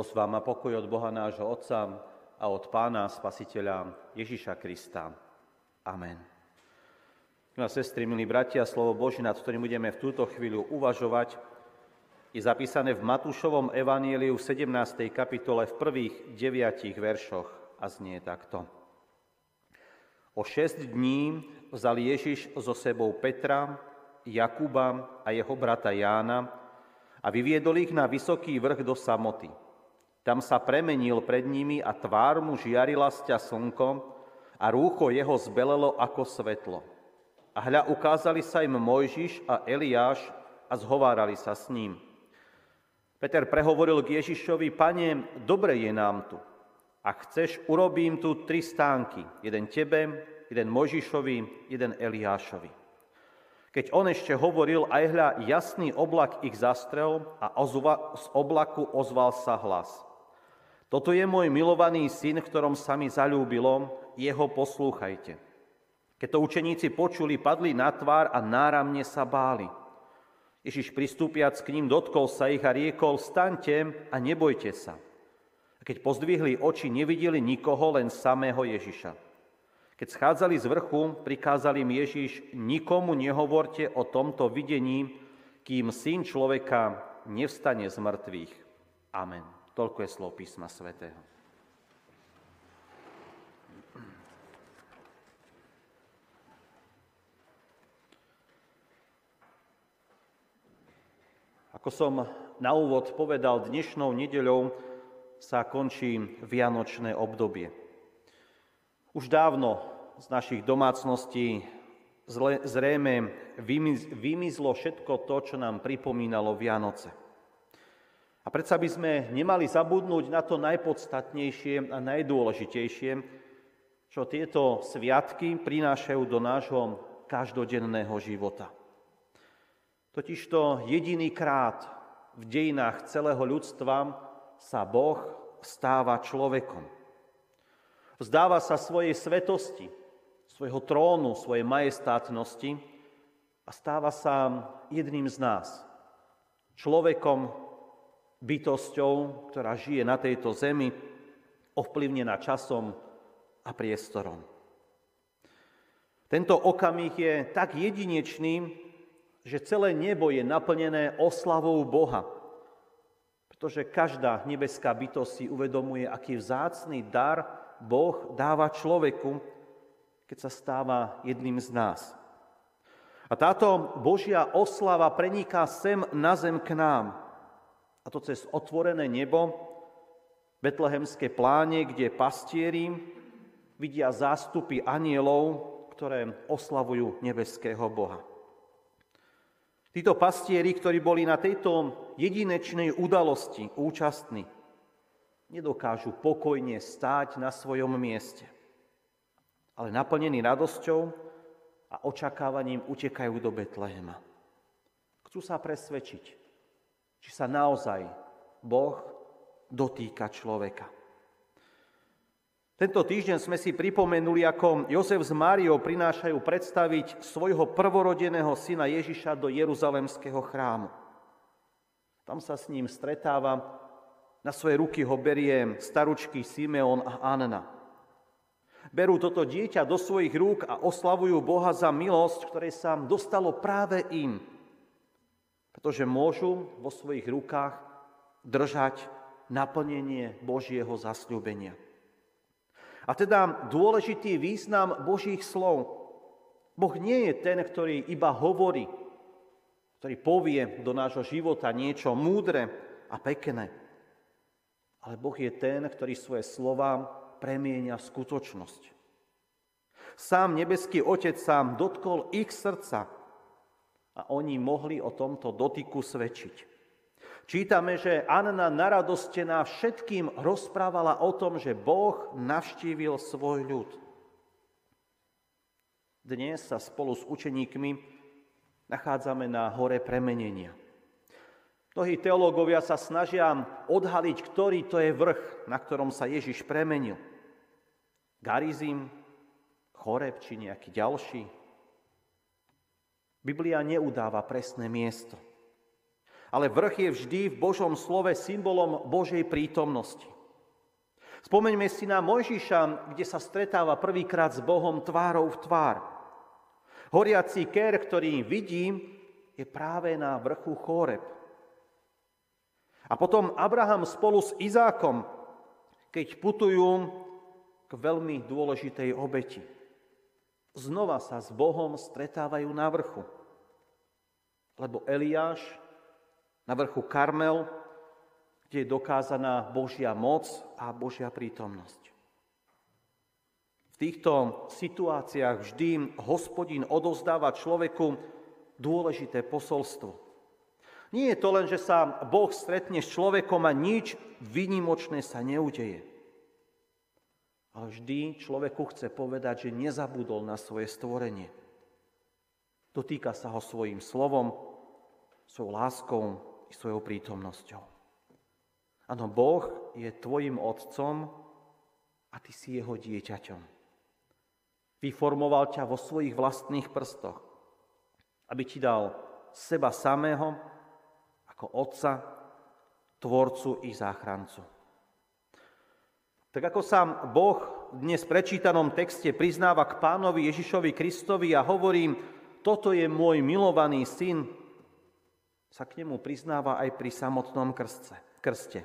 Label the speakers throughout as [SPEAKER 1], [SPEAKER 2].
[SPEAKER 1] Milosť vám a pokoj od Boha nášho Otca a od Pána Spasiteľa Ježiša Krista. Amen. Milé sestry, milí bratia, slovo Boží, nad ktorým budeme v túto chvíľu uvažovať, je zapísané v Matúšovom evaníliu v 17. kapitole v prvých deviatich veršoch a znie takto. O šesť dní vzal Ježiš so sebou Petra, Jakuba a jeho brata Jána a vyviedol ich na vysoký vrch do samoty. Tam sa premenil pred nimi a tvár mu žiarila sťa slnko a rúcho jeho zbelelo ako svetlo. A hľa ukázali sa im Mojžiš a Eliáš a zhovárali sa s ním. Peter prehovoril k Ježišovi, pane, dobre je nám tu. Ak chceš, urobím tu tri stánky. Jeden tebe, jeden Mojžišovi, jeden Eliášovi. Keď on ešte hovoril, aj hľa jasný oblak ich zastrel a ozva, z oblaku ozval sa hlas. Toto je môj milovaný syn, v ktorom sa mi zalúbilo, jeho poslúchajte. Keď to učeníci počuli, padli na tvár a náramne sa báli. Ježiš pristúpiac k ním dotkol sa ich a riekol, staňte a nebojte sa. A keď pozdvihli oči, nevideli nikoho, len samého Ježiša. Keď schádzali z vrchu, prikázali im Ježiš, nikomu nehovorte o tomto videní, kým syn človeka nevstane z mŕtvych. Amen. Toľko je slov písma svätého. Ako som na úvod povedal, dnešnou nedeľou sa končí vianočné obdobie. Už dávno z našich domácností zrejme vymizlo všetko to, čo nám pripomínalo Vianoce. A predsa by sme nemali zabudnúť na to najpodstatnejšie a najdôležitejšie, čo tieto sviatky prinášajú do nášho každodenného života. Totižto jediný krát v dejinách celého ľudstva sa Boh stáva človekom. Vzdáva sa svojej svetosti, svojho trónu, svojej majestátnosti a stáva sa jedným z nás. Človekom, bytosťou, ktorá žije na tejto zemi, ovplyvnená časom a priestorom. Tento okamih je tak jedinečný, že celé nebo je naplnené oslavou Boha, pretože každá nebeská bytosť si uvedomuje, aký vzácný dar Boh dáva človeku, keď sa stáva jedným z nás. A táto Božia oslava preniká sem na zem k nám. A to cez otvorené nebo, betlehemské pláne, kde pastieri vidia zástupy anielov, ktoré oslavujú nebeského Boha. Títo pastieri, ktorí boli na tejto jedinečnej udalosti účastní, nedokážu pokojne stáť na svojom mieste, ale naplnení radosťou a očakávaním utekajú do Betlehema. Chcú sa presvedčiť, či sa naozaj Boh dotýka človeka. Tento týždeň sme si pripomenuli, ako Jozef s Máriou prinášajú predstaviť svojho prvorodeného syna Ježiša do Jeruzalemského chrámu. Tam sa s ním stretáva na svoje ruky ho berie staručky Simeon a Anna. Berú toto dieťa do svojich rúk a oslavujú Boha za milosť, ktoré sa dostalo práve im. Pretože môžu vo svojich rukách držať naplnenie Božieho zasľúbenia. A teda dôležitý význam Božích slov. Boh nie je ten, ktorý iba hovorí, ktorý povie do nášho života niečo múdre a pekné ale Boh je ten, ktorý svoje slova premienia skutočnosť. Sám nebeský Otec sám dotkol ich srdca a oni mohli o tomto dotyku svedčiť. Čítame, že Anna naradostená všetkým rozprávala o tom, že Boh navštívil svoj ľud. Dnes sa spolu s učeníkmi nachádzame na hore premenenia. Mnohí teológovia sa snažia odhaliť, ktorý to je vrch, na ktorom sa Ježiš premenil. Garizim, Choreb či nejaký ďalší. Biblia neudáva presné miesto. Ale vrch je vždy v Božom slove symbolom Božej prítomnosti. Spomeňme si na Mojžiša, kde sa stretáva prvýkrát s Bohom tvárou v tvár. Horiaci ker, ktorý vidím, je práve na vrchu Choreb. A potom Abraham spolu s Izákom, keď putujú k veľmi dôležitej obeti. Znova sa s Bohom stretávajú na vrchu. Lebo Eliáš na vrchu Karmel, kde je dokázaná Božia moc a Božia prítomnosť. V týchto situáciách vždy hospodín odovzdáva človeku dôležité posolstvo. Nie je to len, že sa Boh stretne s človekom a nič vynimočné sa neudeje. Ale vždy človeku chce povedať, že nezabudol na svoje stvorenie. Dotýka sa ho svojim slovom, svojou láskou i svojou prítomnosťou. Áno, Boh je tvojim otcom a ty si jeho dieťaťom. Vyformoval ťa vo svojich vlastných prstoch, aby ti dal seba samého ako otca, tvorcu i záchrancu. Tak ako sa Boh dnes prečítanom texte priznáva k pánovi Ježišovi Kristovi a hovorí, toto je môj milovaný syn, sa k nemu priznáva aj pri samotnom krste. krste.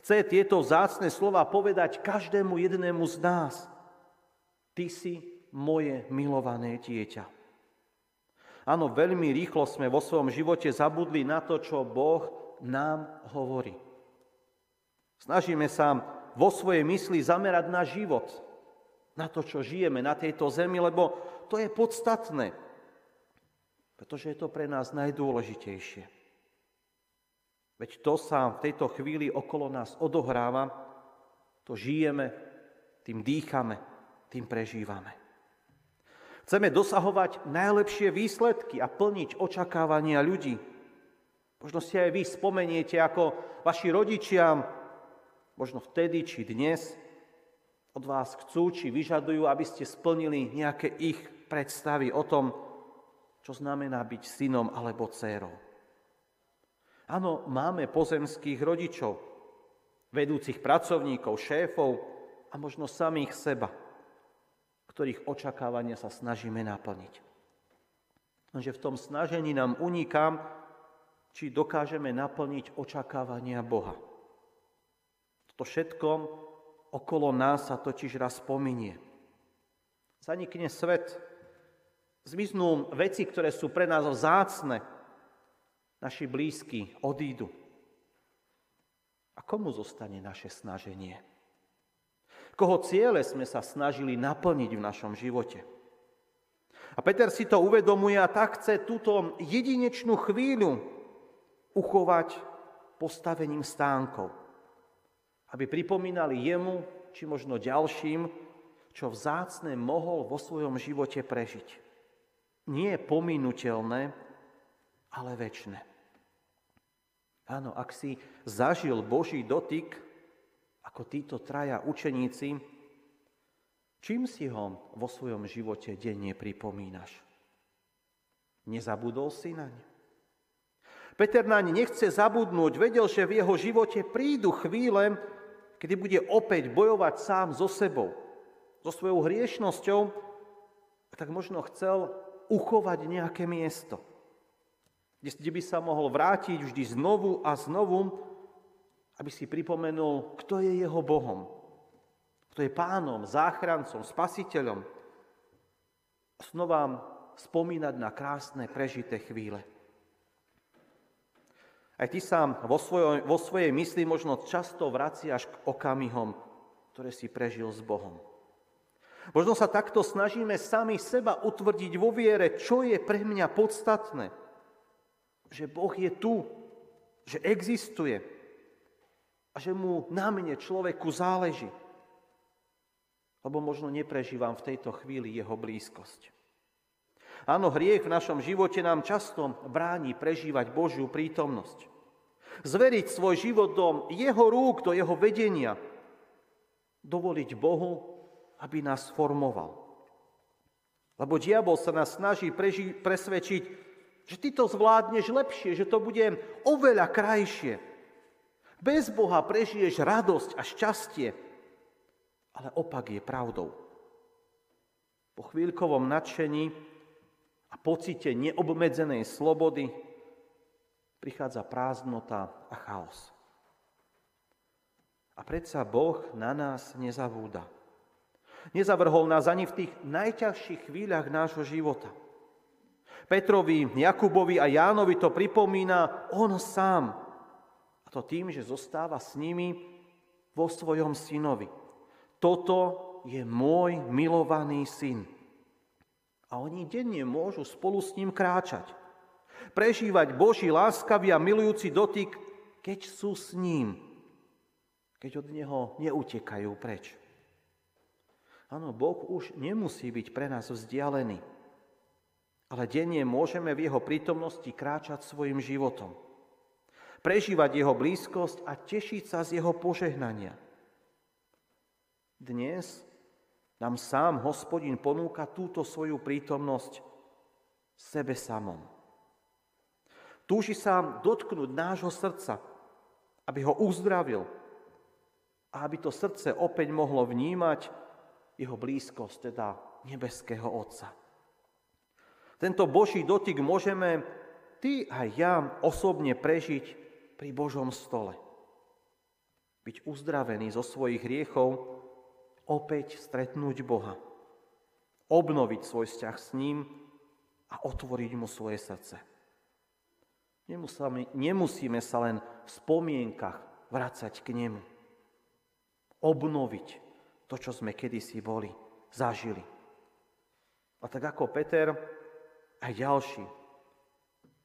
[SPEAKER 1] Chce tieto vzácne slova povedať každému jednému z nás. Ty si moje milované dieťa. Áno, veľmi rýchlo sme vo svojom živote zabudli na to, čo Boh nám hovorí. Snažíme sa vo svojej mysli zamerať na život, na to, čo žijeme na tejto zemi, lebo to je podstatné pretože je to pre nás najdôležitejšie. Veď to sa v tejto chvíli okolo nás odohráva, to žijeme, tým dýchame, tým prežívame. Chceme dosahovať najlepšie výsledky a plniť očakávania ľudí. Možno si aj vy spomeniete, ako vaši rodičia, možno vtedy či dnes, od vás chcú či vyžadujú, aby ste splnili nejaké ich predstavy o tom, čo znamená byť synom alebo dcérou. Áno, máme pozemských rodičov, vedúcich pracovníkov, šéfov a možno samých seba, ktorých očakávania sa snažíme naplniť. Lenže v tom snažení nám uniká, či dokážeme naplniť očakávania Boha. To všetko okolo nás sa totiž raz pominie. Zanikne svet, Zmiznú veci, ktoré sú pre nás vzácne. Naši blízky odídu. A komu zostane naše snaženie? Koho ciele sme sa snažili naplniť v našom živote? A Peter si to uvedomuje a tak chce túto jedinečnú chvíľu uchovať postavením stánkov, aby pripomínali jemu, či možno ďalším, čo vzácne mohol vo svojom živote prežiť nie je pominuteľné, ale väčšie. Áno, ak si zažil Boží dotyk, ako títo traja učeníci, čím si ho vo svojom živote denne pripomínaš? Nezabudol si naň? Peter naň nechce zabudnúť, vedel, že v jeho živote prídu chvíle, kedy bude opäť bojovať sám so sebou, so svojou hriešnosťou, tak možno chcel uchovať nejaké miesto, kde by sa mohol vrátiť vždy znovu a znovu, aby si pripomenul, kto je jeho Bohom, kto je pánom, záchrancom, spasiteľom. Znova spomínať na krásne prežité chvíle. Aj ty sa vo, svojoj, vo svojej mysli možno často vraciaš k okamihom, ktoré si prežil s Bohom. Možno sa takto snažíme sami seba utvrdiť vo viere, čo je pre mňa podstatné. Že Boh je tu, že existuje a že mu na mne človeku záleží. Lebo možno neprežívam v tejto chvíli jeho blízkosť. Áno, hriech v našom živote nám často bráni prežívať Božiu prítomnosť. Zveriť svoj život do jeho rúk, do jeho vedenia. Dovoliť Bohu, aby nás formoval. Lebo diabol sa nás snaží preži- presvedčiť, že ty to zvládneš lepšie, že to bude oveľa krajšie. Bez Boha prežiješ radosť a šťastie, ale opak je pravdou. Po chvíľkovom nadšení pocite neobmedzenej slobody prichádza prázdnota a chaos. A predsa Boh na nás nezavúda. Nezavrhol nás ani v tých najťažších chvíľach nášho života. Petrovi, Jakubovi a Jánovi to pripomína on sám. A to tým, že zostáva s nimi vo svojom synovi. Toto je môj milovaný syn. A oni denne môžu spolu s ním kráčať. Prežívať Boží láskavý a milujúci dotyk, keď sú s ním. Keď od neho neutekajú preč. Áno, Boh už nemusí byť pre nás vzdialený ale denne môžeme v jeho prítomnosti kráčať svojim životom. Prežívať jeho blízkosť a tešiť sa z jeho požehnania. Dnes nám sám hospodin ponúka túto svoju prítomnosť sebe samom. Túži sa dotknúť nášho srdca, aby ho uzdravil a aby to srdce opäť mohlo vnímať jeho blízkosť, teda nebeského Otca. Tento Boží dotyk môžeme ty a ja osobne prežiť pri Božom stole. Byť uzdravený zo svojich hriechov, opäť stretnúť Boha. Obnoviť svoj vzťah s ním a otvoriť mu svoje srdce. Nemusíme, nemusíme sa len v spomienkach vracať k nemu. Obnoviť to, čo sme kedysi boli, zažili. A tak ako Peter aj ďalší.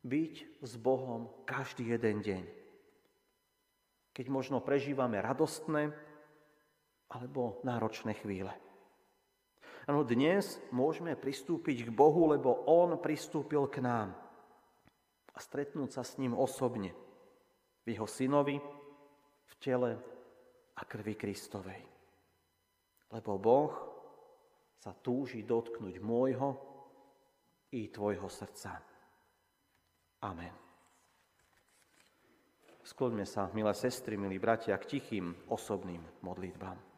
[SPEAKER 1] Byť s Bohom každý jeden deň. Keď možno prežívame radostné alebo náročné chvíle. Ano, dnes môžeme pristúpiť k Bohu, lebo On pristúpil k nám a stretnúť sa s ním osobne v Jeho synovi, v tele a krvi Kristovej. Lebo Boh sa túži dotknúť môjho i tvojho srdca. Amen. Skloňme sa, milé sestry, milí bratia, k tichým osobným modlitbám.